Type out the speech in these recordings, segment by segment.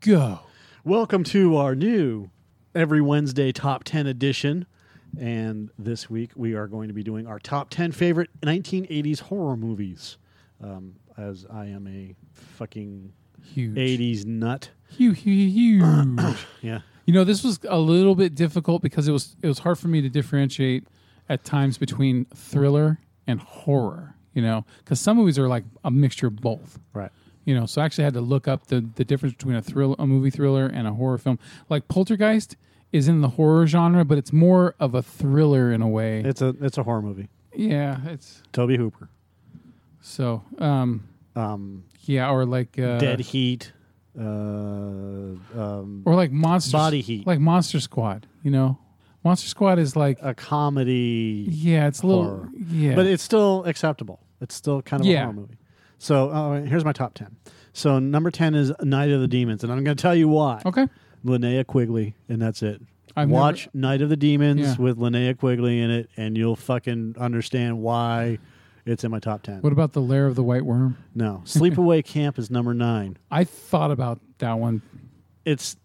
Go. Welcome to our new every Wednesday top 10 edition. And this week we are going to be doing our top 10 favorite 1980s horror movies. Um, as I am a fucking Huge. 80s nut. Huge. Huge. huge. Yeah. you know, this was a little bit difficult because it was it was hard for me to differentiate at times between thriller and horror. You know, because some movies are like a mixture of both. Right. You know, so I actually had to look up the the difference between a thrill a movie thriller and a horror film. Like Poltergeist is in the horror genre, but it's more of a thriller in a way. It's a it's a horror movie. yeah, it's Tobe Hooper. so um Um, yeah, or like uh, Dead Heat. Uh, um, or like monster Body Heat. like Monster Squad. You know, Monster Squad is like a comedy. yeah, it's a little horror. yeah, but it's still acceptable. It's still kind of Yeah. a horror movie. So uh, here's my top ten. So number ten is Night of the Demons, and I'm going to tell you why. okay. Linnea Quigley, and that's it. I've Watch Night of the Demons Yeah. with Linnea Quigley in it, and you'll fucking understand why it's in my top ten. What about the Lair of the White Worm? No, Sleepaway Camp is number nine. I thought about that one. It's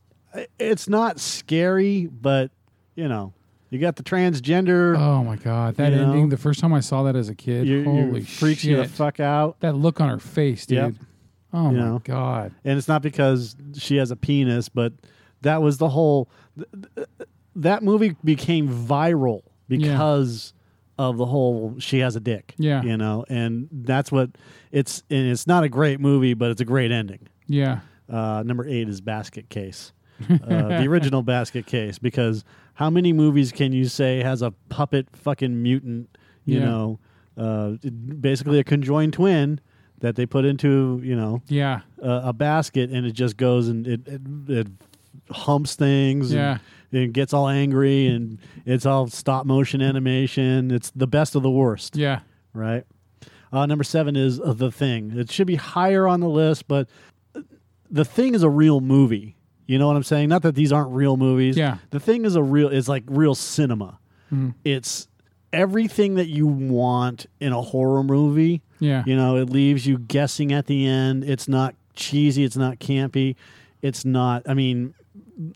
it's not scary, but you know, you got the transgender. Oh my god, that You know? ending! The first time I saw that as a kid, you, you holy freaks shit! you the fuck out. that look on her face, dude. Yep. Oh You my know? god. and it's not because she has a penis, but that was the whole. Th- th- that movie became viral because of the whole she has a dick. Yeah. you know, and that's what it's. And it's not a great movie, but it's a great ending. Yeah. Uh, number eight is Basket Case, uh, the original Basket Case, because how many movies can you say has a puppet fucking mutant? You Yeah. know, uh, basically a conjoined twin that they put into you know Yeah. a, a basket and it just goes and it it, it humps things Yeah. and, and gets all angry and it's all stop motion animation it's the best of the worst Yeah. right uh, number seven is uh, the thing it should be higher on the list but uh, the thing is a real movie you know what i'm saying not that these aren't real movies Yeah. the thing is a real it's like real cinema Mhm. it's everything that you want in a horror movie Yeah. you know, it leaves you guessing at the end. It's not cheesy. It's not campy. It's not. I mean,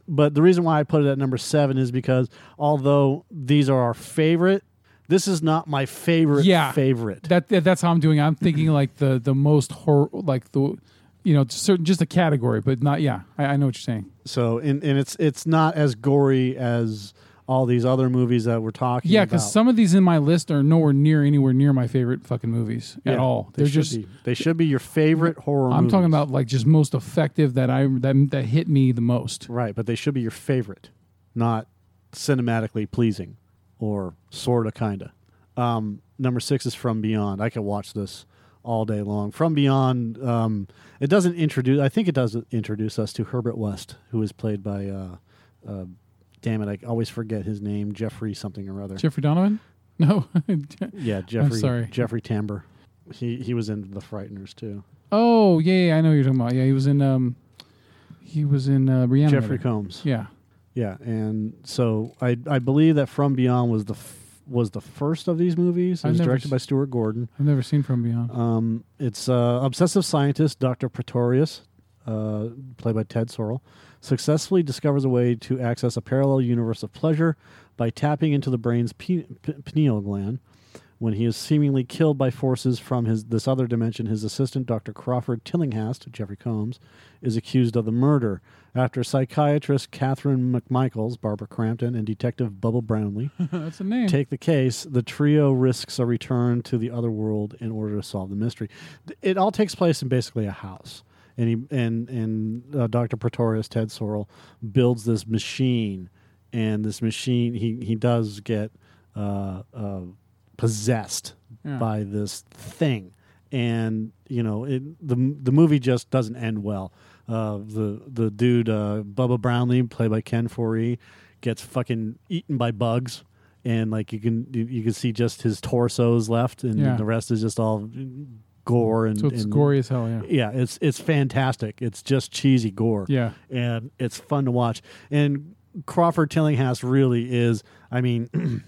but the reason why I put it at number seven is because although these are our favorite, this is not my favorite. Yeah. favorite. That, that that's how I'm doing. I'm thinking like the the most horror, like the, you know, certain just a category, but not. Yeah, I, I know what you're saying. so, and, and it's it's not as gory as all these other movies that we're talking. Yeah, because some of these in my list are nowhere near anywhere near my favorite fucking movies Yeah, at all. They They're should just. be. They should be your favorite horror. I'm talking about like just most effective that I that that hit me the most. right, but they should be your favorite, not cinematically pleasing or sorta kinda. Um, number six is From Beyond. I could watch this all day long. From Beyond, um, it doesn't introduce. I think it does introduce us to Herbert West, who is played by. Uh, uh, damn it, I always forget his name. Jeffrey something or other. Jeffrey Donovan? No. yeah, Jeffrey. sorry. Jeffrey Tambor. He he was in The Frighteners too. oh yeah, yeah, I know you're talking about. Yeah, he was in um, he was in uh, Reanimator. Jeffrey Combs. Yeah. Yeah, and so I I believe that From Beyond was the was the first of these movies. It I've was never directed s- by Stuart Gordon. I've never seen From Beyond. Um, it's uh, obsessive scientist Dr. Pretorius, uh, played by Ted Sorel, successfully discovers a way to access a parallel universe of pleasure by tapping into the brain's pe- p- pineal gland. When he is seemingly killed by forces from his this other dimension, his assistant, Dr. Crawford Tillinghast, Jeffrey Combs, is accused of the murder. After psychiatrist Catherine McMichaels, Barbara Crampton, and Detective Bubba Brownlee That's a name. take the case, the trio risks a return to the other world in order to solve the mystery. It all takes place in basically a house, and he and and uh, Dr. Pretorius Ted Sorel builds this machine, and this machine he he does get uh, uh, possessed Yeah. by this thing, and you know it, the the movie just doesn't end well. Uh, the the dude uh, Bubba Brownlee, played by Ken Foree, gets fucking eaten by bugs, and like you can you, you can see just his torso's left, and Yeah. the rest is just all gore and so it's and- gory as hell. Yeah. Yeah, it's it's fantastic. It's just cheesy gore Yeah. and it's fun to watch. And Crawford Tillinghast really is. I mean,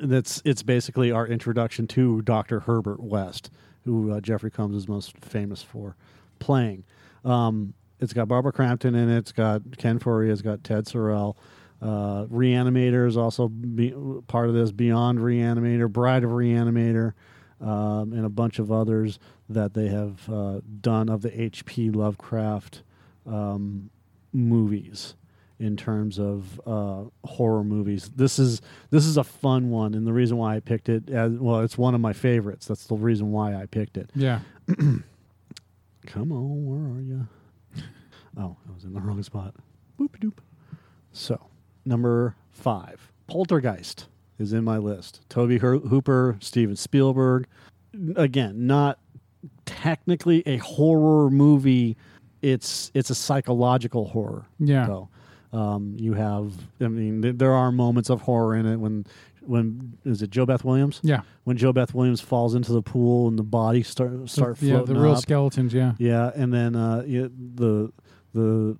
that's it's basically our introduction to Doctor Herbert West, who uh, Jeffrey Combs is most famous for playing. Um, it's got Barbara Crampton in it. It's got Ken Foree. It's got Ted Sorel. Uh, Reanimator is also be, part of this. Beyond Reanimator, Bride of Reanimator, um, and a bunch of others that they have uh, done of the H.P. Lovecraft um, movies in terms of uh, horror movies. This is this is a fun one, and the reason why I picked it, as, well, it's one of my favorites. That's the reason why I picked it. Yeah. Come on, where are you? Oh, I was in the wrong spot. Boop doop. So, number five, Poltergeist is in my list. Tobe Hooper, Steven Spielberg. Again, not technically a horror movie. It's it's a psychological horror. Yeah. though. Um, you have, I mean, th- there are moments of horror in it when when is it JoBeth Williams? Yeah. When JoBeth Williams falls into the pool and the body start start yeah, floating the real up. skeletons. Yeah. Yeah, and then uh, yeah, the the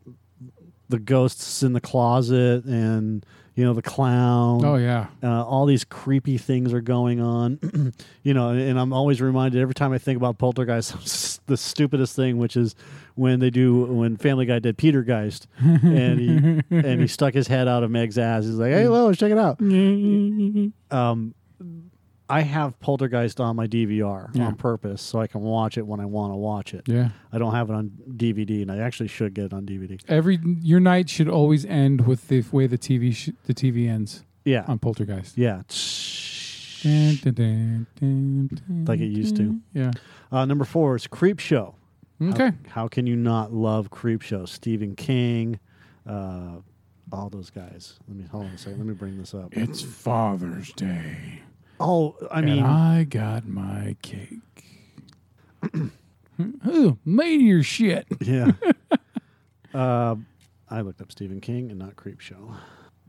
the ghosts in the closet, and you know the clown. Oh yeah. Uh, all these creepy things are going on, you know, and I'm always reminded every time I think about Poltergeist, the stupidest thing, which is when they do when Family Guy did petergeist and he and he stuck his head out of Meg's ass. He's like, "Hey, Lois, check it out." Um, I have Poltergeist on my DVR Yeah. on purpose so I can watch it when I want to watch it. Yeah. I don't have it on DVD, and I actually should get it on DVD. Every your night should always end with the way the TV sh- the TV ends Yeah, on Poltergeist. yeah. Dun, dun, dun, dun, dun, Like it used to. Yeah. Uh, number four is Creep Show. How- Okay. How, can you not love Creep Show? Stephen King, uh, all those guys. Let me hold on a second. Let me bring this up. It's Father's Day. Oh, I mean, and I got my cake. Ooh, meteor shit. yeah. uh, I looked up Stephen King and not Creep Show.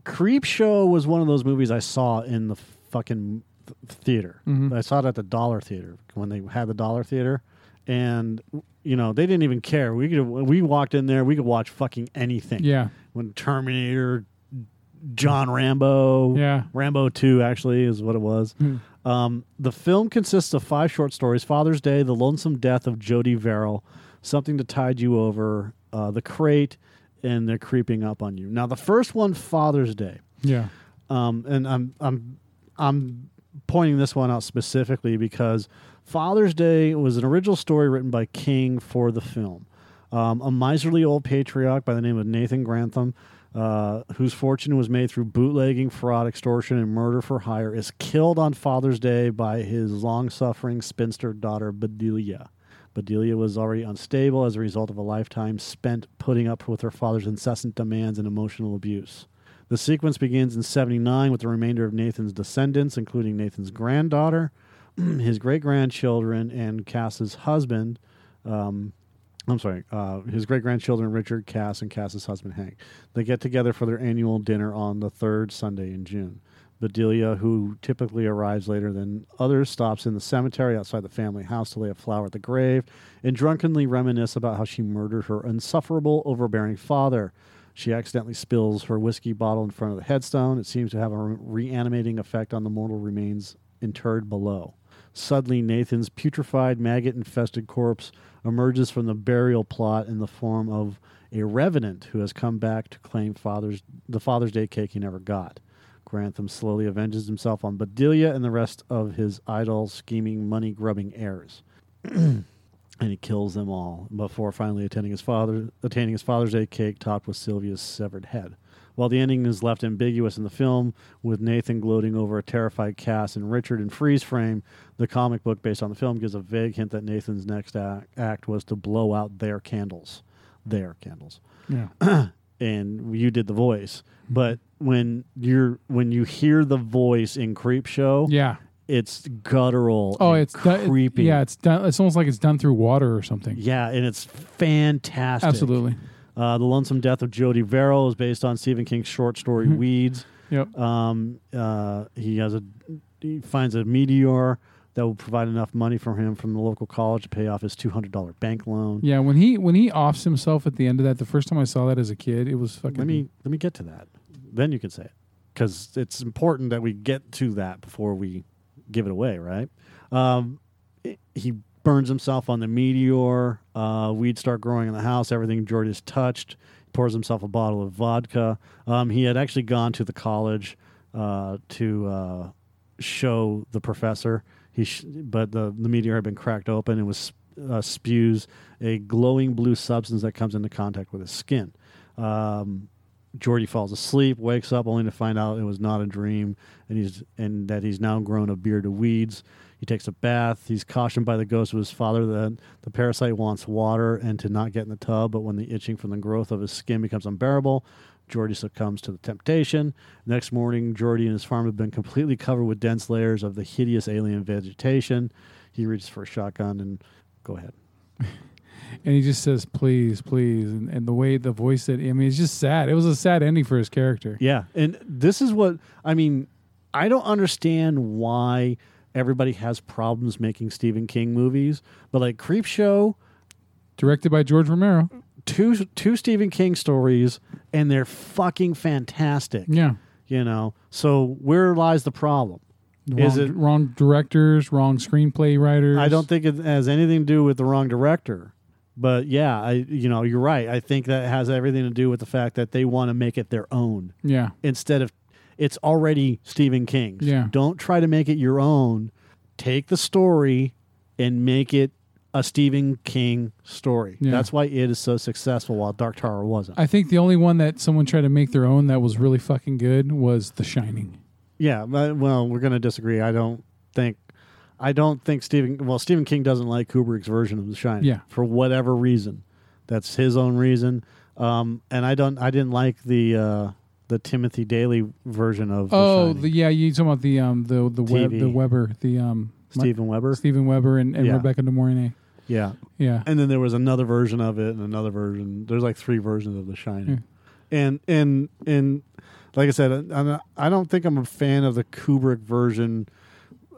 Creep Show was one of those movies I saw in the fucking th- theater. Mhm. I saw it at the Dollar Theater when they had the Dollar Theater, and you know they didn't even care. We could we walked in there, we could watch fucking anything. Yeah. When Terminator, John Rambo, Yeah. Rambo Two actually is what it was. Hmm. Um, the film consists of five short stories: Father's Day, The Lonesome Death of Jordy Verrill, Something to Tide You Over, uh, The Crate, and They're Creeping Up on You. Now, the first one, Father's Day, Yeah. um, and I'm I'm I'm pointing this one out specifically because Father's Day was an original story written by King for the film. Um, a miserly old patriarch by the name of Nathan Grantham, uh, whose fortune was made through bootlegging, fraud, extortion, and murder for hire, is killed on Father's Day by his long-suffering spinster daughter Bedelia. Bedelia was already unstable as a result of a lifetime spent putting up with her father's incessant demands and emotional abuse. The sequence begins in 79 with the remainder of Nathan's descendants, including Nathan's granddaughter, his great grandchildren, and Cass's husband. Um, I'm sorry, uh, his great grandchildren, Richard, Cass, and Cass's husband, Hank. They get together for their annual dinner on the third Sunday in June. Bedelia, who typically arrives later than others, stops in the cemetery outside the family house to lay a flower at the grave and drunkenly reminisce about how she murdered her insufferable, overbearing father. She accidentally spills her whiskey bottle in front of the headstone. It seems to have a reanimating effect on the mortal remains interred below. Suddenly, Nathan's putrefied, maggot infested corpse emerges from the burial plot in the form of a revenant who has come back to claim father's, the Father's Day cake he never got. Grantham slowly avenges himself on Bedelia and the rest of his idle, scheming, money grubbing heirs. and he kills them all before finally attending his father, attaining his Father's Day cake topped with Sylvia's severed head. While the ending is left ambiguous in the film, with Nathan gloating over a terrified Cass and Richard in freeze frame, the comic book based on the film gives a vague hint that Nathan's next act, act was to blow out their candles. Their candles Yeah. and you did the voice. But when you're when you hear the voice in Creep Show, Yeah. it's guttural. Oh, and it's done. it- creepy. yeah, it's done. It's almost like it's done through water or something. yeah, and it's fantastic. Absolutely. Uh, the Lonesome Death of Jordy Verrill is based on Stephen King's short story Mhm. Weeds. Yep. Um, uh, he has a he finds a meteor that will provide enough money for him from the local college to pay off his two hundred dollar bank loan. Yeah. When he when he offs himself at the end of that, the first time I saw that as a kid, it was fucking. Let me let me get to that. Then you can say it because it's important that we get to that before we give it away, right? Um, it- he burns himself on the meteor. Uh, weeds start growing in the house. Everything Jordy has touched. Pours himself a bottle of vodka. Um, he had actually gone to the college uh, to uh, show the professor. He, sh- but the the meteor had been cracked open and was uh, spews a glowing blue substance that comes into contact with his skin. Um, Jordy falls asleep, wakes up only to find out it was not a dream, and he's and that he's now grown a beard of weeds. He takes a bath. He's cautioned by the ghost of his father that the parasite wants water and to not get in the tub. But when the itching from the growth of his skin becomes unbearable, Jordy succumbs to the temptation. Next morning, Jordy and his farm have been completely covered with dense layers of the hideous alien vegetation. He reaches for a shotgun and go ahead. and he just says, "Please, please," and, and the way the voice that I mean, it's just sad. It was a sad ending for his character. Yeah, and this is what I mean. I don't understand why everybody has problems making Stephen King movies, but like Creep Show, Directed by George Romero. two two Stephen King stories, and they're fucking fantastic. Yeah. You know, so where lies the problem? Wrong, Is it- wrong directors, wrong screenplay writers? I don't think it has anything to do with the wrong director. But yeah, I you know you're right. I think that has everything to do with the fact that they want to make it their own Yeah. instead of it's already Stephen King's. Yeah. Don't try to make it your own. Take the story and make it a Stephen King story. Yeah. That's why it is so successful while Dark Tower wasn't. I think the only one that someone tried to make their own that was really fucking good was The Shining. yeah, well, we're going to disagree. I don't think I don't think Stephen well Stephen King doesn't like Kubrick's version of The Shining Yeah. for whatever reason. That's his own reason. Um, and I don't I didn't like the uh, the Timothy Daly version of The Oh, Shining. the, yeah, you talking about the um the the Web, TV. the Weber, the um Steven Weber. Steven Weber and, and Yeah. Rebecca De Mornay. Yeah. Yeah. and then there was another version of it and another version there's like three versions of the shining and and and like i said I'm not, i don't think i'm a fan of the kubrick version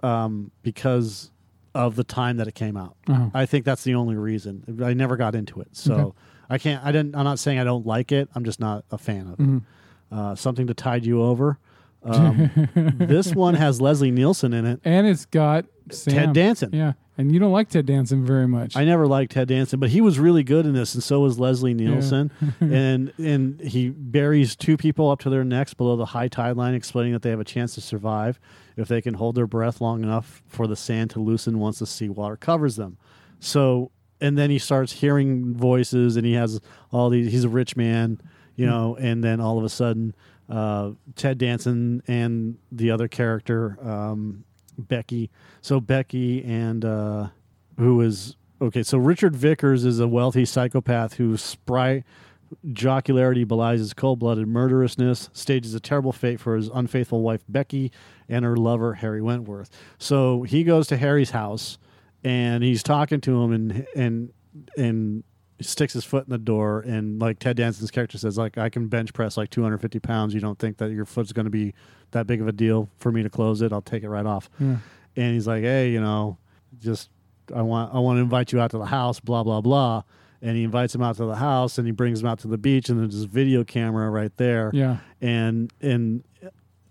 um, because of the time that it came out Uh-huh. i think that's the only reason i never got into it so Okay. i can't i didn't i'm not saying i don't like it i'm just not a fan of it Mhm. Uh, something to tide you over um, this one has leslie nielsen in it And it's got Sam. ted danson Yeah. And you don't like Ted Danson very much. I never liked Ted Danson, but he was really good in this, and so was Leslie Nielsen. and and he buries two people up to their necks below the high tide line, explaining that they have a chance to survive if they can hold their breath long enough for the sand to loosen once the seawater covers them. So, and then he starts hearing voices, and he has all these. He's a rich man, you know, and then all of a sudden, uh, Ted Danson and the other character. Um, Becky. So Becky and uh, who is okay. So Richard Vickers is a wealthy psychopath whose spry jocularity belies his cold-blooded murderousness. Stages a terrible fate for his unfaithful wife Becky and her lover Harry Wentworth. So he goes to Harry's house and he's talking to him and and and sticks his foot in the door and like Ted Danson's character says like I can bench press like 250 pounds you don't think that your foot's going to be that big of a deal for me to close it I'll take it right off Yeah. and he's like hey you know just I want I want to invite you out to the house blah blah blah and he invites him out to the house and he brings him out to the beach and there's this video camera right there Yeah. and and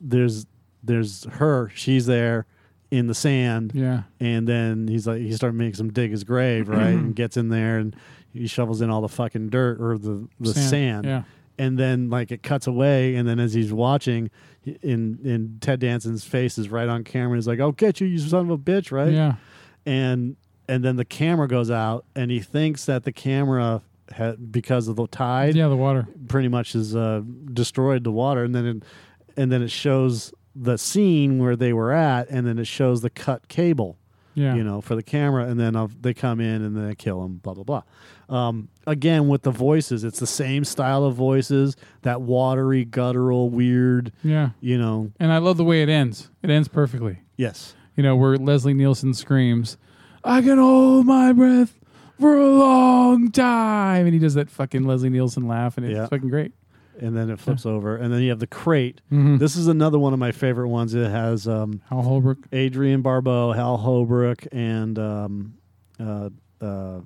there's there's her she's there in the sand Yeah. and then he's like he started making him dig his grave right and gets in there and he shovels in all the fucking dirt or the the sand, Yeah. and then like it cuts away and then as he's watching in in Ted Danson's face is right on camera he's like I'll get you you son of a bitch right Yeah. and and then the camera goes out and he thinks that the camera ha- because of the tide Yeah. The water. pretty much has uh, destroyed the water, and then it, and then it shows the scene where they were at, and then it shows the cut cable, Yeah. you know, for the camera, and then uh, they come in and then they kill him, blah blah blah. Um, again, with the voices, it's the same style of voices, that watery, guttural, weird, Yeah. you know. And I love the way it ends. It ends perfectly. Yes, You know, where Leslie Nielsen screams, I can hold my breath for a long time. And he does that fucking Leslie Nielsen laugh, and it's Yeah. fucking great. And then it flips over, and then you have the crate. Mhm. This is another one of my favorite ones. It has um, Hal Holbrook. Adrienne Barbeau, Hal Holbrook, and um, uh, uh,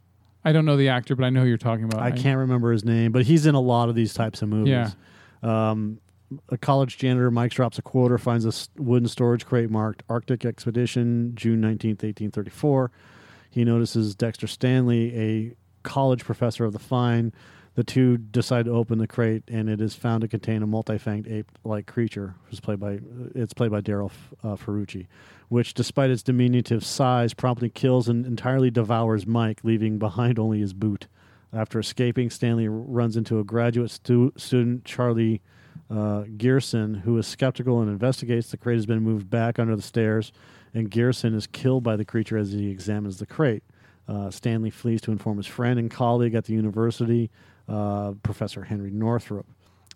I don't know the actor, but I know who you're talking about. I can't remember his name, but he's in a lot of these types of movies. Yeah. Um, a college janitor, Mike drops a quarter, finds a s- wooden storage crate marked Arctic Expedition, June 19th, 1834. He notices Dexter Stanley, a college professor of the fine. The two decide to open the crate, and it is found to contain a multi-fanged ape-like creature, who's played by it's played by Daryl uh, Ferrucci, which, despite its diminutive size, promptly kills and entirely devours Mike, leaving behind only his boot. After escaping, Stanley runs into a graduate stu- student, Charlie uh, Gereson, who is skeptical and investigates. The crate has been moved back under the stairs, and Gereson is killed by the creature as he examines the crate. Uh, Stanley flees to inform his friend and colleague at the university, uh, Professor Henry Northrop.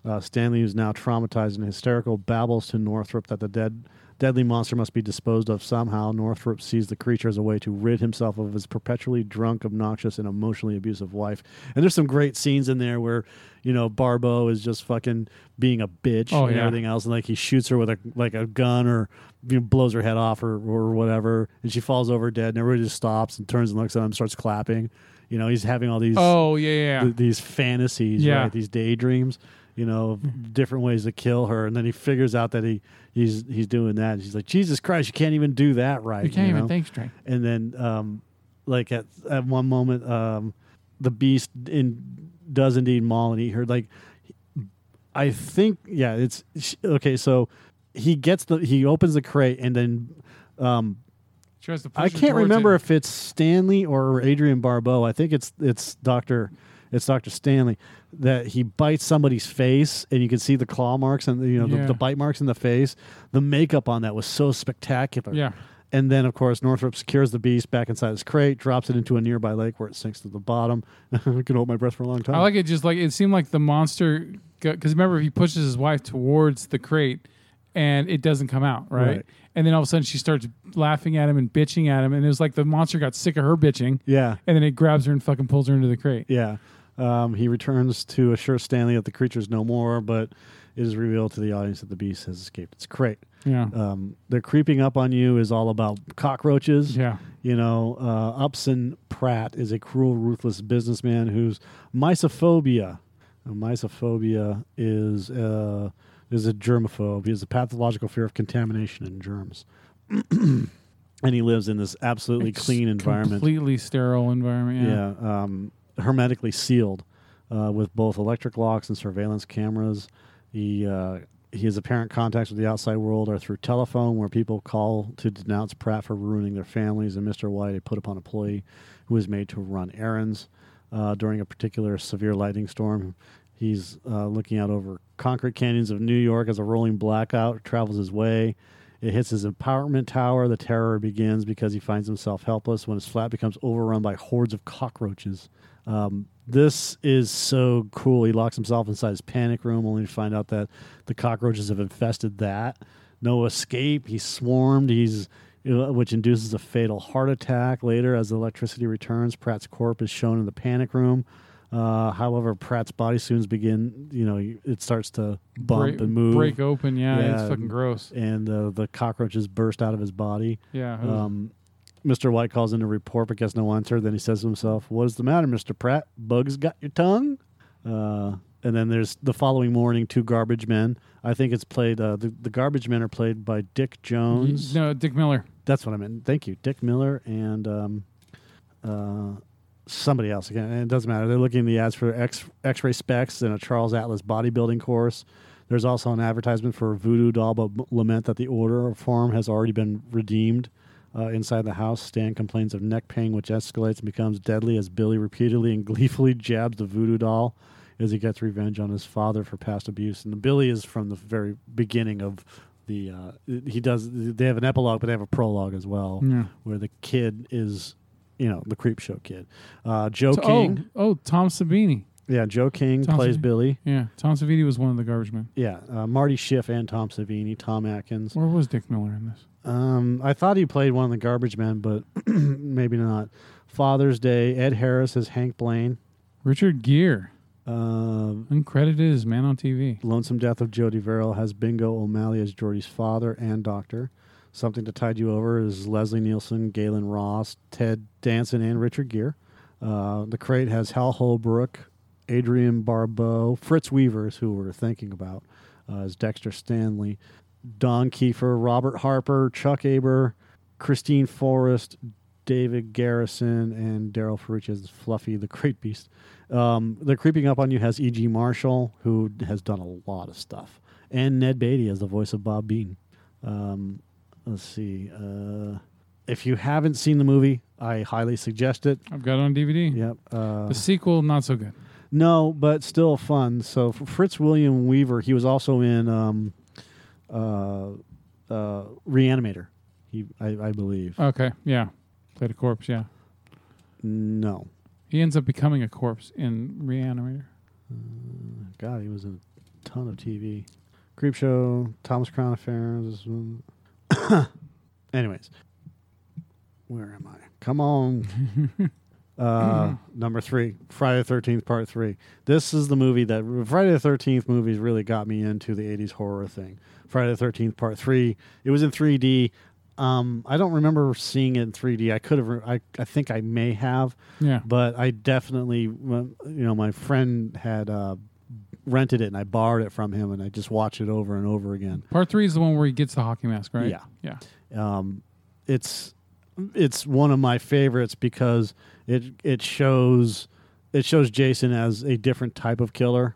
Uh, Stanley, who's now traumatized and hysterical, babbles to Northrop that the dead deadly monster must be disposed of somehow. Northrop sees the creature as a way to rid himself of his perpetually drunk, obnoxious, and emotionally abusive wife. And there's some great scenes in there where, you know, Barbeau is just fucking being a bitch Oh, and yeah. everything else, and like he shoots her with a like a gun or you know, blows her head off or or whatever, and she falls over dead, and everybody just stops and turns and looks at him, and starts clapping. You know, he's having all these Oh yeah, yeah. th- these fantasies, Yeah. right? These daydreams, you know, different ways to kill her, and then he figures out that he he's he's doing that. And she's like, Jesus Christ, you can't even do that right. you can't know? even think straight. And then, um, like at at one moment, um, the beast in does indeed maul and eat her. Like, I think, yeah, it's okay. So he gets the he opens the crate, and then. Um, She tries to push I can't remember if it's Stanley or Adrienne Barbeau. I think it's it's Doctor it's Doctor Stanley that he bites somebody's face and you can see the claw marks and you know Yeah. the, the bite marks in the face. The makeup on that was so spectacular. Yeah. And then of course Northrop secures the beast back inside his crate, drops it into a nearby lake where it sinks to the bottom. I can hold my breath for a long time. I like it just like it seemed like the monster because remember he pushes his wife towards the crate and it doesn't come out right? Right. and then all of a sudden she starts laughing at him and bitching at him and it was like the monster got sick of her bitching yeah. and then it grabs her and fucking pulls her into the crate Yeah. Um, he returns to assure Stanley that the creature's no more, but it is revealed to the audience that the beast has escaped its crate. Yeah um, they're creeping up on you is all about cockroaches. yeah You know, uh, Upson Pratt is a cruel, ruthless businessman whose mysophobia. Now, mysophobia is uh, is a germaphobe. He has a pathological fear of contamination and germs, and he lives in this absolutely It's clean environment. completely sterile environment yeah, Yeah, um, hermetically sealed uh, with both electric locks and surveillance cameras. He uh, his apparent contacts with the outside world are through telephone, where people call to denounce Pratt for ruining their families, and Mr. White, a put upon employee who is made to run errands uh, during a particular severe lightning storm. He's uh, looking out over concrete canyons of New York as a rolling blackout travels his way. It hits his apartment tower. The terror begins because he finds himself helpless when his flat becomes overrun by hordes of cockroaches. Um, this is so cool. He locks himself inside his panic room only to find out that the cockroaches have infested that. No escape. He's swarmed. He's which induces a fatal heart attack later as the electricity returns. Pratt's corpse is shown in the panic room. Uh, however, Pratt's body soon begin. You know, it starts to bump break, and move, break open yeah, it's Yeah, fucking gross and uh, the cockroaches burst out of his body. yeah Um, Mr. White calls in to report but gets no answer. Then he says to himself, What is the matter, Mr. Pratt? Bugs got your tongue? Uh, and then there's the following morning, two garbage men. I think it's played, uh, the, the garbage men are played by Dick Jones. no dick miller That's what I meant. Thank you. Dick Miller and um, uh, somebody else. Again, and it doesn't matter. They're looking at the ads for X X ray specs and a Charles Atlas bodybuilding course. There's also an advertisement for a voodoo doll, but lament that the order form has already been redeemed. Uh, inside the house, Stan complains of neck pain, which escalates and becomes deadly as Billy repeatedly and gleefully jabs the voodoo doll as he gets revenge on his father for past abuse. And the Billy is from the very beginning of the. Uh, he does. They have an epilogue, but they have a prologue as well, yeah where the kid is, you know, the creep show kid. Uh, Joe So- King, oh oh tom savini yeah, Joe King Tom plays Savini. Billy. yeah tom savini was one of the garbage men Yeah, uh, Marty Schiff and Tom Savini, Tom Atkins. where was dick miller in this Um, I thought he played one of the garbage men, but maybe not. Father's Day, Ed Harris as Hank Blaine. richard gere Um, uncredited as man on tv Lonesome Death of Jordy Verrill has Bingo O'Malley as Jordy's father and doctor. Something to Tide You Over is Leslie Nielsen, Gaylen Ross, Ted Danson, and Richard Gere. Uh, the crate has Hal Holbrook, Adrienne Barbeau, Fritz Weavers, who we're thinking about, uh, as Dexter Stanley, Don Keefer, Robert Harper, Chuck Aber, Christine Forrest, David Garrison and Daryl Ferrucci as Fluffy the Great Beast. Um, the Creeping Up on You has E.G. Marshall, who has done a lot of stuff, and Ned Beatty as the voice of Bob Bean. Um, let's see. Uh, if you haven't seen the movie, I highly suggest it. I've got it on DVD. Yep. Uh, The sequel, not so good. no, but still fun. So for Fritz William Weaver, he was also in um, Uh, uh, reanimator. He, I, I believe. Okay, yeah. Played a corpse, yeah. no, He ends up becoming a corpse in Reanimator. Uh, God, he was in a ton of TV. Creepshow, Thomas Crown Affair. This one. Anyways, where am I? Come on. uh, number three, Friday the Thirteenth Part Three. This is the movie that Friday the Thirteenth movies really got me into the '80s horror thing. Friday the Thirteenth Part Three. It was in 3D. Um, I don't remember seeing it in 3D. I could have. I I think I may have Yeah. but I definitely, you know, my friend had uh, rented it and I borrowed it from him and I just watched it over and over again. Part three is the one where he gets the hockey mask, right? Yeah. Yeah. Um, it's it's one of my favorites because it it shows it shows Jason as a different type of killer,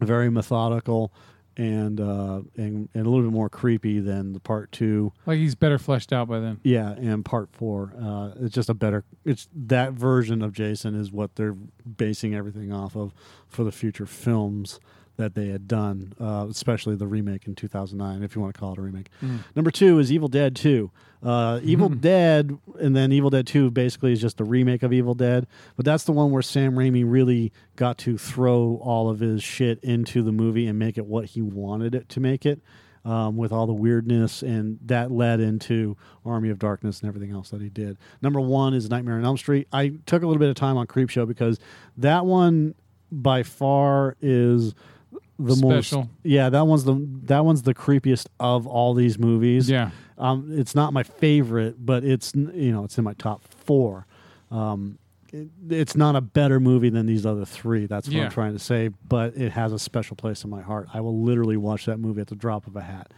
very methodical and uh, and and a little bit more creepy than the part two. Like he's better fleshed out by then. Yeah, and part four, uh, it's just a better. It's that version of Jason is what they're basing everything off of for the future films that they had done, uh, especially the remake in 2009, if you want to call it a remake. Number two is Evil Dead 2. Uh, Evil Dead, and then Evil Dead 2 basically is just a remake of Evil Dead, but that's the one where Sam Raimi really got to throw all of his shit into the movie and make it what he wanted it to make it um, with all the weirdness, and that led into Army of Darkness and everything else that he did. Number one is Nightmare on Elm Street. I took a little bit of time on Creepshow because that one by far is the Special. most. Yeah, that one's the that one's the creepiest of all these movies. Yeah. Um, it's not my favorite, but it's you know it's in my top four. Um, it, it's not a better movie than these other three. That's what Yeah. I'm trying to say. But it has a special place in my heart. I will literally watch that movie at the drop of a hat.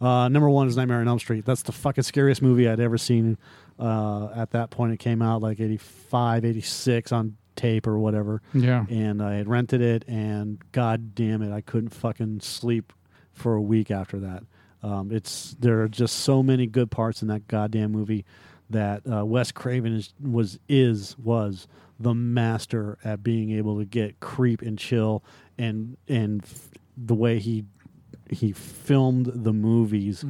Uh, number one is Nightmare on Elm Street. That's the fucking scariest movie I'd ever seen. Uh, at that point, it came out like 85, 86 on tape or whatever Yeah. and I had rented it, and god damn it, I couldn't fucking sleep for a week after that. Um, it's there are just so many good parts in that goddamn movie that uh, Wes Craven is was is was the master at being able to get creep and chill, and and f- the way he he filmed the movies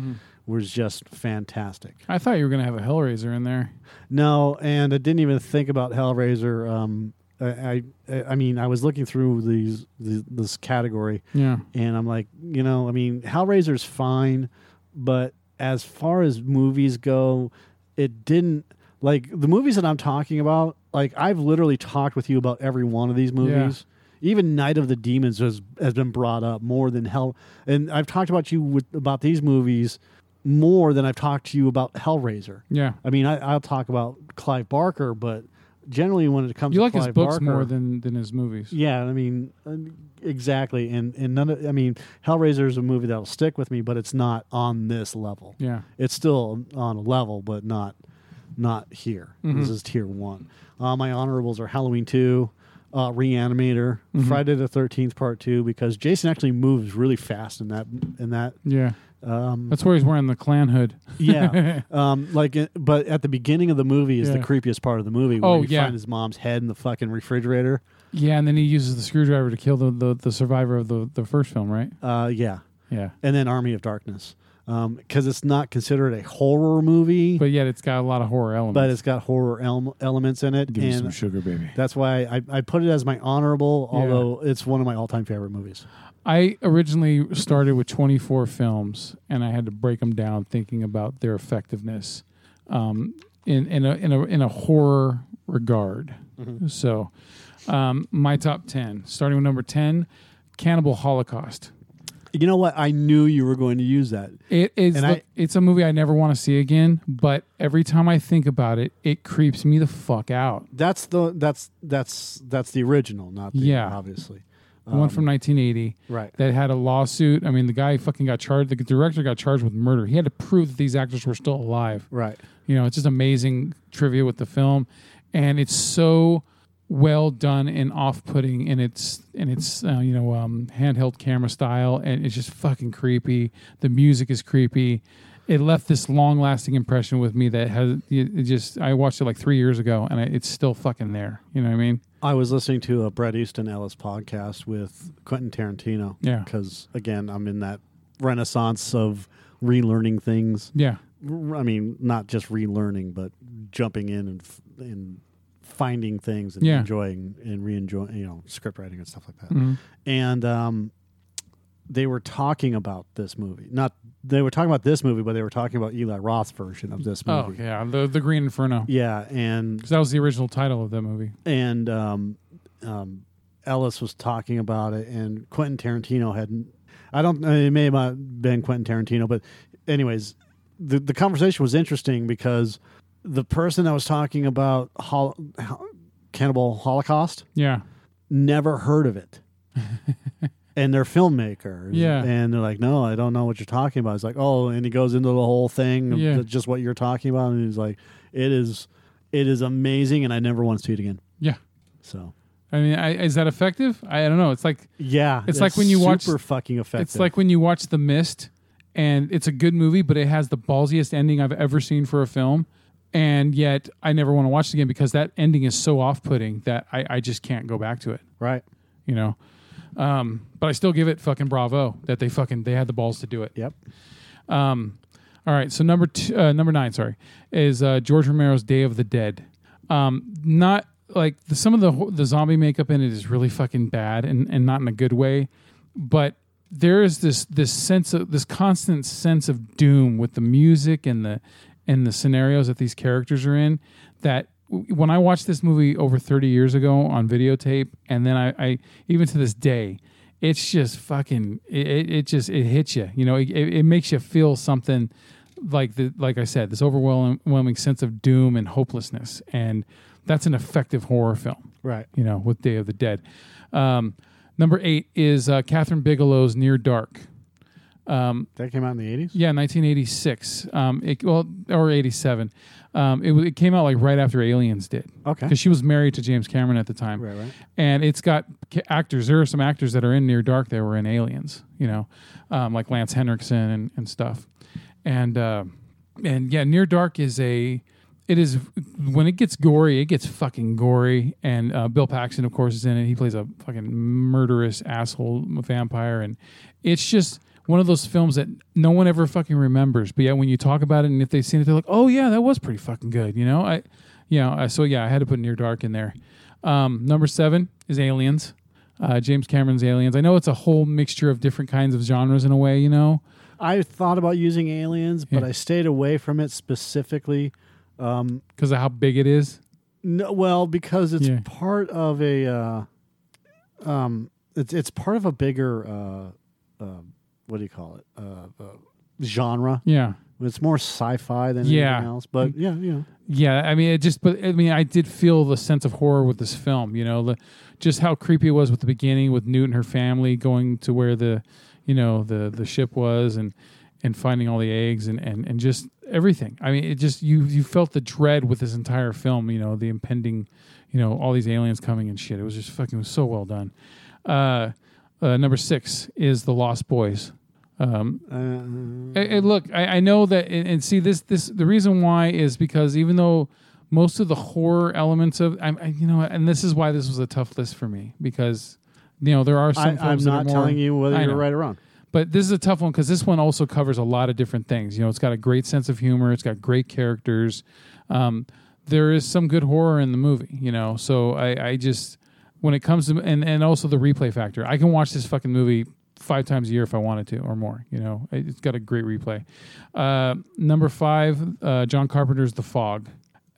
was just fantastic. I thought you were going to have a Hellraiser in there. No, and I didn't even think about Hellraiser. Um, I, I, I mean, I was looking through these, these this category, Yeah. and I'm like, you know, I mean, Hellraiser's fine, but as far as movies go, it didn't like the movies that I'm talking about. Like, I've literally talked with you about every one of these movies. Even Night of the Demons has has been brought up more than Hell, and I've talked about you with about these movies more than I've talked to you about Hellraiser. Yeah. I mean, I, I'll talk about Clive Barker, but generally when it comes You to like his books Barker, more than, than his movies. yeah. I mean, uh, exactly, and and none of I mean, Hellraiser is a movie that'll stick with me, but it's not on this level. Yeah. It's still on a level, but not not here. Mm-hmm. This is tier one. Uh, my honorables are Halloween two. Uh, Reanimator, Mm-hmm. Friday the Thirteenth Part Two, because Jason actually moves really fast in that. In that, Yeah. um, That's where he's wearing the clan hood. yeah, um, like, uh, but at the beginning of the movie is the creepiest part of the movie. Where Oh, you yeah. find his mom's head in the fucking refrigerator. Yeah, and then he uses the screwdriver to kill the, the, the survivor of the, the first film, right? Uh, yeah, Yeah. and then Army of Darkness, because it's not considered a horror movie, but, yet it's got a lot of horror elements. But it's got horror el- elements in it, Give me some sugar, baby. that's why I, I put it as my honorable. Yeah. Although it's one of my all-time favorite movies. I originally started with 24 films, and I had to break them down, thinking about their effectiveness um, in in a, in a in a horror regard. So, um, my top 10, starting with number 10, Cannibal Holocaust. You know what? I knew you were going to use that. It is. And the- I- it's a movie I never want to see again. But every time I think about it, it creeps me the fuck out. That's the that's that's that's the original, not the Yeah. obviously. the one um, from 1980 Right. that had a lawsuit. I mean, the guy fucking got charged. The director got charged with murder. He had to prove that these actors were still alive. Right. You know, it's just amazing trivia with the film, and it's so well done and off-putting in its in its uh, you know um, handheld camera style, and it's just fucking creepy. The music is creepy. It left this long-lasting impression with me that has it just. I watched it like three years ago, and I, it's still fucking there. You know what I mean? I was listening to a Bret Easton Ellis podcast with Quentin Tarantino. Yeah. Because again, I'm in that renaissance of relearning things. Yeah, I mean, not just relearning, but jumping in and and finding things and Yeah. enjoying and re-enjoying, you know, script writing and stuff like that. Mhm. And um, they were talking about this movie. Not they were talking about this movie, but they were talking about Eli Roth's version of this movie. Oh movie. yeah, the the Green Inferno. Yeah, and Because that was the original title of that movie. and um, um, Ellis was talking about it, and Quentin Tarantino hadn't. I don't. It may have not been Quentin Tarantino, but anyways, the the conversation was interesting because the person that was talking about hol- Cannibal Holocaust Yeah, never heard of it. and they're filmmakers. Yeah. And they're like, no, I don't know what you're talking about. It's like, oh, and he goes into the whole thing Yeah. just what you're talking about. And he's like, it is, it is amazing. And I never want to see it again. yeah. So, I mean, I, is that effective? I, I don't know. It's like yeah. It's like when you watch- Super fucking effective. It's like when you watch The Mist, and it's a good movie, but it has the ballsiest ending I've ever seen for a film, and yet I never want to watch it again because that ending is so off-putting that I, I just can't go back to it. right. You know, um, but I still give it fucking bravo that they fucking they had the balls to do it. Yep. Um, all right, so number two, uh, number nine, sorry, is uh, George Romero's Day of the Dead. Um, not like the, some of the the zombie makeup in it is really fucking bad and, and not in a good way, but there is this this sense of this constant sense of doom with the music and the and the scenarios that these characters are in that when I watched this movie over 30 years ago on videotape and then I, I even to this day it's just fucking it, it just it hits you you know it, it it makes you feel something like the like I said this overwhelming sense of doom and hopelessness and that's an effective horror film Right. you know, with Day of the Dead. Um, number eight is uh, Kathryn Bigelow's Near Dark. Um, That came out in the 80s? yeah, 1986. Um, it, well, or 87. Um, it, it came out like right after Aliens did Okay. because she was married to James Cameron at the time Right, right. and it's got actors. There are some actors that are in Near Dark that were in Aliens, you know, um, like Lance Henriksen and, and stuff. And uh, and yeah, Near Dark is a. It is when it gets gory, it gets fucking gory. And uh, Bill Paxton, of course, is in it. He plays a fucking murderous asshole vampire, and it's just one of those films that no one ever fucking remembers. But yeah, when you talk about it, and if they've seen it, they're like, "Oh yeah, that was pretty fucking good," you know. I, you know, uh, so yeah, I had to put Near Dark in there. Um, number seven is Aliens. Uh, James Cameron's Aliens. I know it's a whole mixture of different kinds of genres in a way, you know. I thought about using aliens, but Yeah. I stayed away from it specifically. Um, because of how big it is. no, well, because it's Yeah. part of a, uh, um, it's it's part of a bigger, uh, uh, what do you call it, uh, uh, genre. Yeah, It's more sci-fi than Yeah. anything else. But yeah, you know, yeah. I mean, it just. But I mean, I did feel the sense of horror with this film. You know, the, just how creepy it was with the beginning with Newt and her family going to where the, you know, the the ship was and and finding all the eggs and and and just everything. I mean, it just you you felt the dread with this entire film. You know, the impending, you know, all these aliens coming and shit. It was just fucking was so well done. Uh, uh, number six is the Lost Boys. Um, uh, hey, look, I, I know that, and, and see this. This the reason why is because even though most of the horror elements of, I'm, I, you know, and this is why this was a tough list for me because, you know, there are some. I, I'm films that are not more- telling you whether I you're know. right or wrong. but this is a tough one because this one also covers a lot of different things. You know, it's got a great sense of humor. It's got great characters. Um, there is some good horror in the movie. You know, so I, I just when it comes to and and also the replay factor, I can watch this fucking movie five times a year if I wanted to or more. You know, It- it's got a great replay. Uh, number five, uh, John Carpenter's The Fog.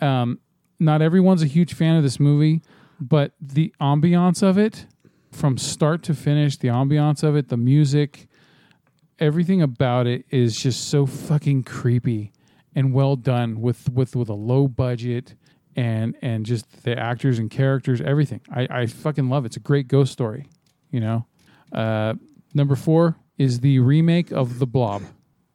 Um, not everyone's a huge fan of this movie, but the ambiance of it, from start to finish, the ambiance of it, the music, everything about it is just so fucking creepy and well done with with with a low budget and and just the actors and characters, everything. I I fucking love it. It's a great ghost story, You know, uh, number four is the remake of The Blob.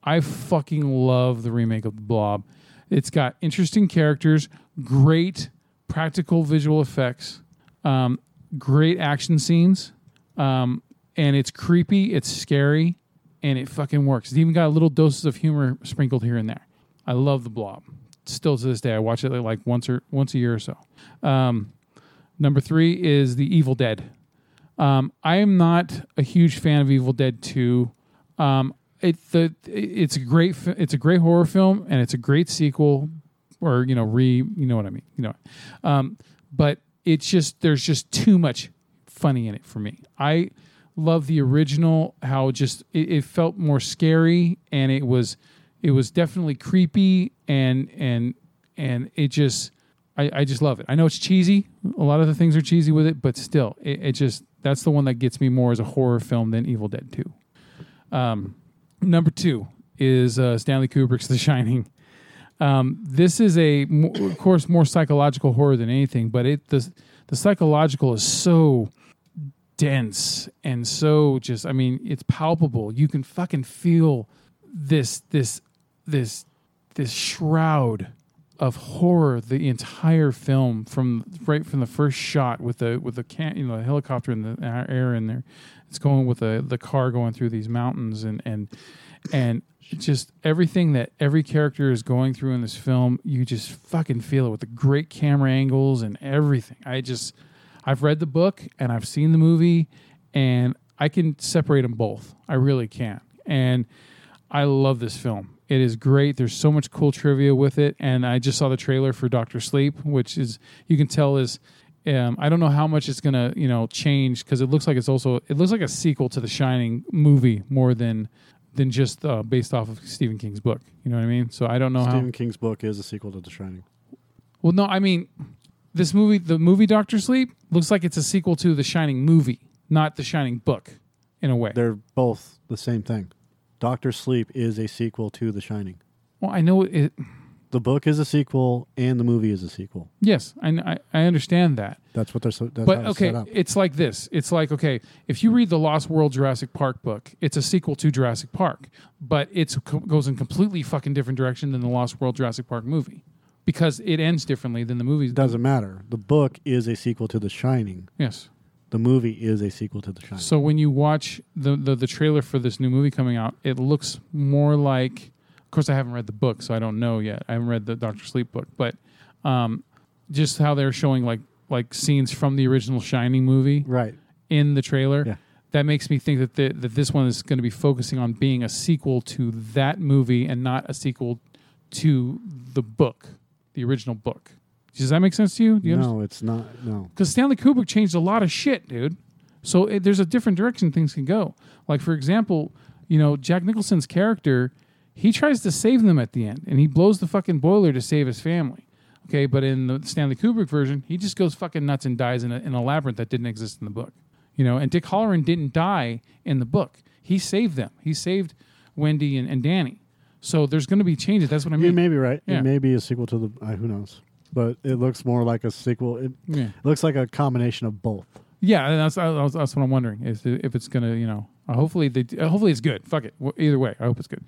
I fucking love the remake of The Blob. It's got interesting characters, great practical visual effects, um, great action scenes, um, and it's creepy, it's scary, and it fucking works. It's even got little doses of humor sprinkled here and there. I love The Blob. Still to this day, I watch it like once or once a year or so. Um, number three is The Evil Dead. Um, I am not a huge fan of Evil Dead Two. Um, it the it's a great it's a great horror film and it's a great sequel or you know re you know what I mean you know, um, but it's just there's just too much funny in it for me. I love the original how just it, it felt more scary and it was it was definitely creepy and and and it just I, I just love it. I know it's cheesy. A lot of the things are cheesy with it, but still, it, it just that's the one that gets me more as a horror film than Evil Dead Two. Um, number two is uh, Stanley Kubrick's The Shining. Um, this is a, of course, more psychological horror than anything, but it the the psychological is so dense and so just. I mean, it's palpable. You can fucking feel this this this this shroud of horror the entire film from right from the first shot with the with the can you know the helicopter in the air in there. It's going with the the car going through these mountains and and and just everything that every character is going through in this film you just fucking feel it with the great camera angles and everything. I just i've read the book and i've seen the movie and i can separate them both. I really can. And I love this film. It is great. There's so much cool trivia with it, and I just saw the trailer for Doctor Sleep, which is you can tell is. Um, I don't know how much it's gonna you know change because it looks like it's also it looks like a sequel to the Shining movie more than than just uh, based off of Stephen King's book. You know what I mean? So I don't know Stephen how. King's book is a sequel to The Shining. Well, no, I mean this movie, the movie Doctor Sleep, looks like it's a sequel to the Shining movie, not the Shining book, in a way. They're both the same thing. Doctor Sleep is a sequel to The Shining. well, I know it. The book is a sequel, and the movie is a sequel. Yes, I, I, I understand that. That's what they're. So, that's but it's okay, up. it's like this. It's like okay, if you read the Lost World Jurassic Park book, it's a sequel to Jurassic Park, but it goes in completely fucking different direction than the Lost World Jurassic Park movie because it ends differently than the movie. Doesn't matter. The book is a sequel to The Shining. Yes. The movie is a sequel to The Shining. So when you watch the, the the trailer for this new movie coming out, it looks more like. Of course, I haven't read the book, so I don't know yet. I haven't read the Doctor Sleep book, but um, just how they're showing like like scenes from the original Shining movie right. in the trailer. Yeah. That makes me think that the, that this one is going to be focusing on being a sequel to that movie and not a sequel to the book, the original book. Does that make sense to you? Do you no, it's not. No. because Stanley Kubrick changed a lot of shit, dude. So it, there's a different direction things can go. Like for example, you know Jack Nicholson's character, he tries to save them at the end, and he blows the fucking boiler to save his family. Okay, but in the Stanley Kubrick version, he just goes fucking nuts and dies in a, in a labyrinth that didn't exist in the book. You know, and Dick Hallorann didn't die in the book. He saved them. He saved Wendy and, and Danny. So there's going to be changes. That's what I mean. You may be right. Yeah. It may be a sequel to the. Uh, who knows? But it looks more like a sequel. It, yeah. it looks like a combination of both. Yeah, and that's that's that's what I'm wondering is if it's gonna you know uh, hopefully they uh, hopefully it's good. Fuck it. Either way, I hope it's good.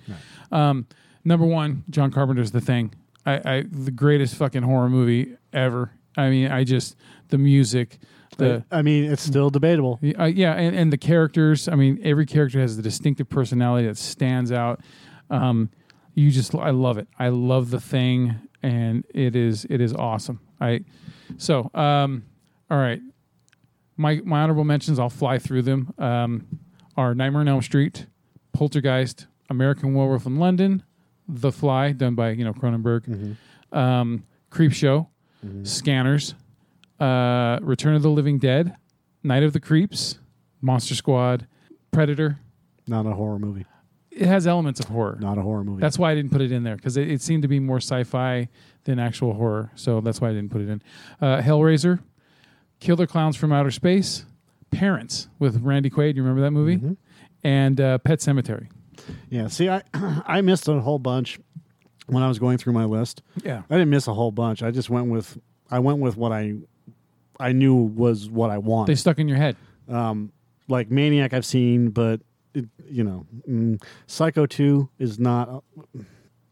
Um, number one, John Carpenter's The Thing. I, I the greatest fucking horror movie ever. I mean, I just the music, the I mean, it's still debatable. uh, yeah, and, and the characters. I mean, every character has a distinctive personality that stands out. Um, you just, I love it. I love the thing, and it is, it is awesome. I, so, um, all right, my my honorable mentions. I'll fly through them. Um, are Nightmare on Elm Street, Poltergeist, American Werewolf in London, The Fly, done by you know Cronenberg, um, Creep Show, Scanners, uh, Return of the Living Dead, Night of the Creeps, Monster Squad, Predator. Not a horror movie. It has elements of horror. Not a horror movie. That's why I didn't put it in there because it, it seemed to be more sci-fi than actual horror. So that's why I didn't put it in. Uh, Hellraiser, Killer Clowns from Outer Space, Parents with Randy Quaid. You remember that movie? Mm-hmm. And uh, Pet Sematary. yeah. See, I I missed a whole bunch when I was going through my list. Yeah. I didn't miss a whole bunch. I just went with I went with what I I knew was what I wanted. They stuck in your head. Um, like Maniac I've seen, but it, you know, mm, Psycho two is not.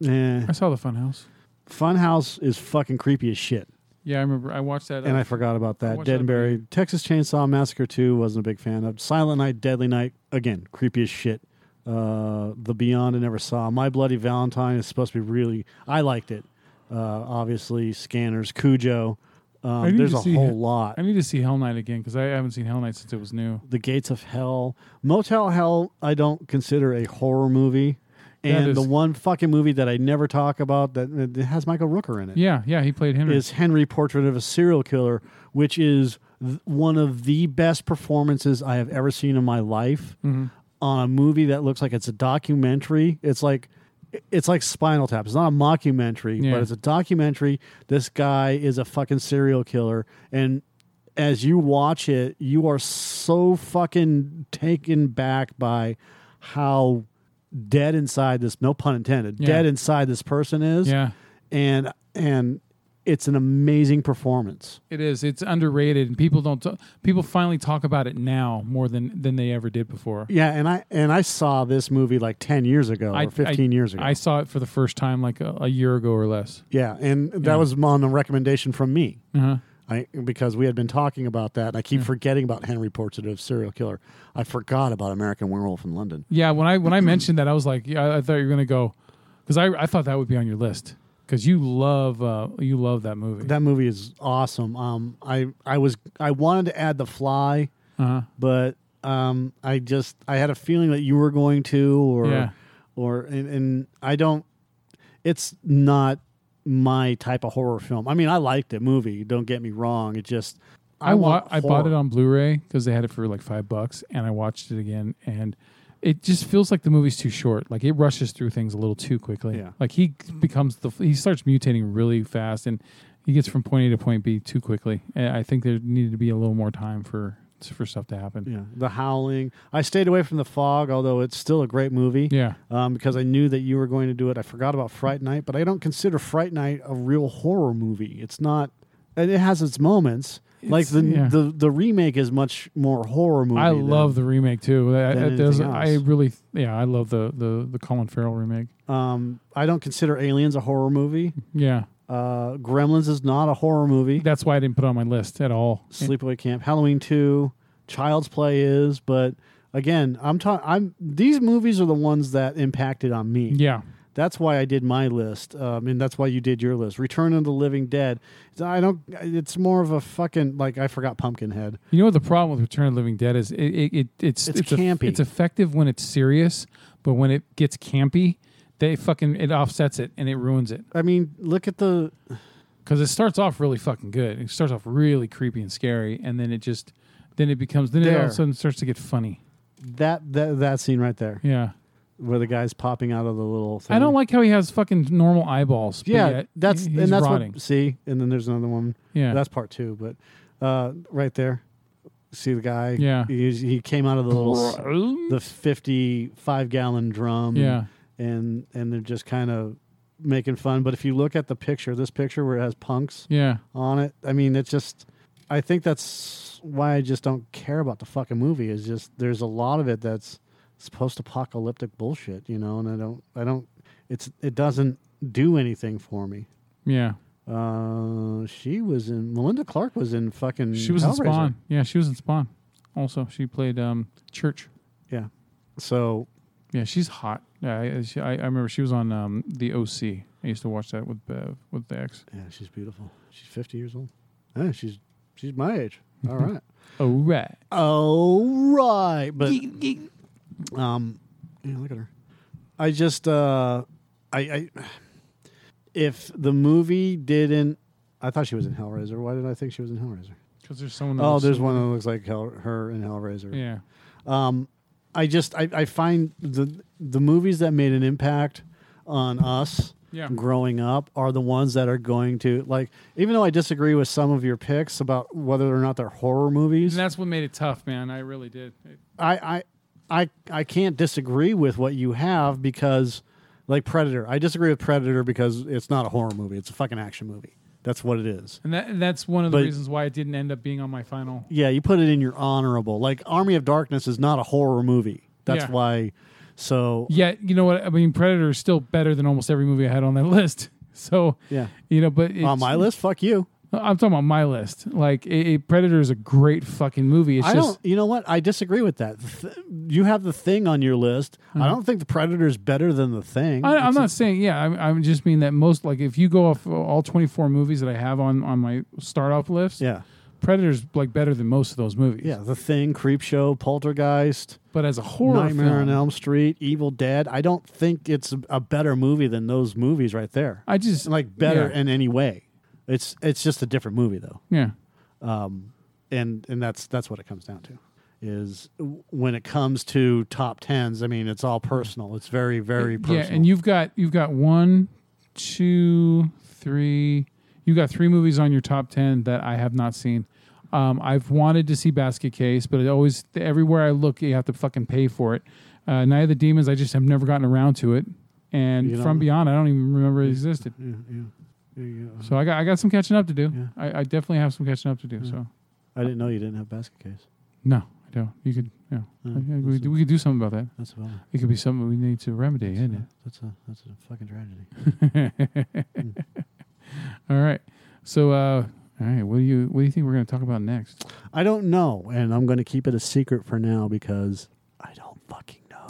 Eh. I saw the Funhouse. Funhouse is fucking creepy as shit, Yeah, I remember. I watched that. and uh, I forgot about that. Dead and Buried, Texas Chainsaw Massacre two wasn't a big fan of. Silent Night, Deadly Night again, creepy as shit. Uh, the Beyond I never saw. My Bloody Valentine is supposed to be really. I liked it. Uh, obviously, Scanners, Cujo. Um, there's a whole lot. I need to see Hell Night again because I haven't seen Hell Night since it was new. The Gates of Hell. Motel Hell, I don't consider a horror movie. That And is- the one fucking movie that I never talk about that that has Michael Rooker in it is Yeah, yeah, he played Henry. Is Henry Portrait of a Serial Killer, which is th- one of the best performances I have ever seen in my life Mhm. on a movie that looks like it's a documentary. It's like it's like Spinal Tap. It's not a mockumentary, Yeah. but it's a documentary. This guy is a fucking serial killer, and as you watch it, you are so fucking taken back by how dead inside this. No pun intended. Yeah. Dead inside this person is, Yeah, and and it's an amazing performance. it is. It's underrated, and people don't. T- people finally talk about it now more than than they ever did before. Yeah, and I and I saw this movie like ten years ago I- or fifteen I- years ago. I saw it for the first time like a, a year ago or less. yeah, and that Yeah. was on a recommendation from me. Uh-huh. I because we had been talking about that. And I keep forgetting about Henry Portrait of Serial Killer. I forgot about American Werewolf in London. Yeah, when I when I mentioned that, I was like, yeah, I thought you were gonna go because I I thought that would be on your list because you love uh you love that movie. That movie is awesome. Um, I I was I wanted to add The Fly, uh-huh. but um, I just I had a feeling that you were going to, or Yeah. or and, and I don't. It's not my type of horror film. I mean, I liked the movie. Don't get me wrong. It just I wa- want I bought it on Blu-ray because they had it for like five bucks, and I watched it again, and it just feels like the movie's too short. Like it rushes through things a little too quickly. Yeah. Like he becomes the he starts mutating really fast, and he gets from point A to point B too quickly. And I think there needed to be a little more time for for stuff to happen. Yeah, The Howling. I stayed away from The Fog, although it's still a great movie. Yeah. Um, because I knew that you were going to do it. I forgot about Fright Night, but I don't consider Fright Night a real horror movie. It's not. and It has its moments. Like the, yeah. the the remake is much more horror movie. I than- love the remake too. That- does- I really, yeah, I love the the the Colin Farrell remake. Um, I don't consider Aliens a horror movie. Yeah, Uh, Gremlins is not a horror movie. that's why I didn't put it on my list at all. Sleepaway Camp, Halloween Two, Child's Play is, but again, I'm talking. I'm these movies are the ones that impacted on me. Yeah, That's why I did my list, um, and that's why you did your list. Return of the Living Dead. I don't. It's more of a fucking like I forgot Pumpkinhead. You know what the problem with Return of the Living Dead is? It, it, it it's It's it's, campy. it's effective when it's serious, but when it gets campy, they fucking it offsets it and it ruins it I mean, look at the because it starts off really fucking good. It starts off really creepy and scary, and then it just then it becomes then it all of a sudden starts to get funny. that that that scene right there Yeah, where the guy's popping out of the little. Thing. I don't like how he has fucking normal eyeballs. but Yeah, yet that's he's and that's rotting. what. See, and then there's another one. yeah, That's part two, but uh, right there, see the guy. Yeah. he, he came out of the little s- the fifty-five gallon drum. yeah. and and they're just kind of making fun. But if you look at the picture, this picture where it has punks Yeah, on it, I mean, it's just. I think that's why I just don't care about the fucking movie. Is just there's a lot of it that's post-apocalyptic bullshit, you know, and I don't, I don't, it's it doesn't do anything for me. yeah. Uh, she was in Melinda Clarke was in fucking. She was in Spawn. Yeah, she was in Spawn. Also, she played um Church. Yeah, so Yeah, she's hot. Yeah, I, she, I, I remember she was on um, the OC. I used to watch that with Bev, with the ex. yeah, she's beautiful. She's fifty years old. Yeah, she's she's my age. All right. All right. All right. but um, yeah, look at her. I just uh, I, I if the movie didn't, I thought she was in Hellraiser. Why did I think she was in Hellraiser? Because there's someone. Oh, there's one that looks like Hell, her in Hellraiser. Yeah. Um, I just I, I find the the movies that made an impact on us Yeah. growing up are the ones that are going to like even though I disagree with some of your picks about whether or not they're horror movies. And that's what made it tough, man. I really did. I, I I I can't disagree with what you have because like Predator. I disagree with Predator because it's not a horror movie. It's a fucking action movie. That's what it is. And that and that's one of the But- reasons why it didn't end up being on my final. Yeah, you put it in your honorable. Like Army of Darkness is not a horror movie. That's Yeah. why. So Yeah, you know what? I mean, Predator is still better than almost every movie I had on that list. So yeah, you know, but it's, on my list, fuck you. I'm talking about my list. Like, a, a Predator is a great fucking movie. It's I just don't. You know what? I disagree with that. Th- you have the thing on your list. I uh-huh. don't think the Predator is better than the thing. I, I'm It's not a- saying, yeah. I, I just mean that most, like, if you go off all 24 movies that I have on on my start off list, yeah, Predator's like better than most of those movies. yeah. The Thing, Creep Show, Poltergeist, But as a horror Nightmare on Elm Street, Evil Dead. I don't think it's a, a better movie than those movies right there. I just Like better yeah, in any way. It's it's just a different movie though. yeah. um, and and that's that's what it comes down to is when it comes to top tens. I mean, it's all personal. It's very very personal. Yeah, and you've got you've got one, two, three. You've got three movies on your top ten that I have not seen. Um, I've wanted to see Basket Case, but it always everywhere I look, you have to fucking pay for it. Uh, Night of the Demons, I just have never gotten around to it, and You From Beyond, I don't even remember it existed. yeah, yeah. So I got I got some catching up to do. Yeah. I, I definitely have some catching up to do. Yeah. So I didn't know you didn't have basket case. no, I don't. You could yeah, I- we, we could do something about that. that's, a, It could be something we need to remedy, that's, isn't a, it? that's a that's a fucking tragedy. All right. So, uh, all right. What do you What do you think we're going to talk about next? I don't know, and I'm going to keep it a secret for now because I don't fucking know.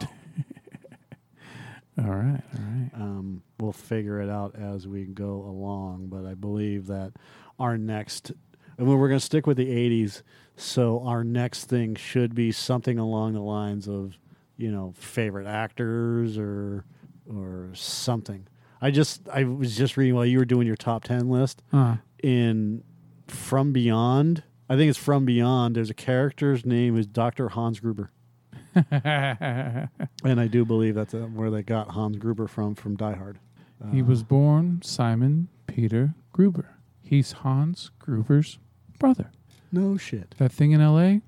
All right. All right. um, we'll figure it out as we go along. But I believe that our next, and we're going to stick with the 80s. So our next thing should be something along the lines of, you know, favorite actors or or something. I just I was just reading while you were doing your top 10 list Uh, in From Beyond. I think it's From Beyond. There's a character's name is Dr. Hans Gruber. And I do believe that's uh, where they got Hans Gruber from from Die Hard. He was born Simon Peter Gruber. He's Hans Gruber's brother. no shit. That thing in L.A.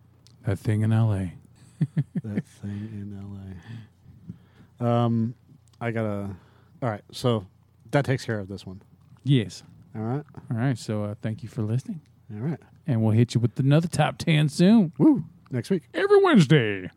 That thing in L.A. that thing in L.A. Um, I gotta. All right, so that takes care of this one. Yes. All right, All right. So, uh, thank you for listening, all right. and we'll hit you with another top ten soon Woo! Next week. every Wednesday.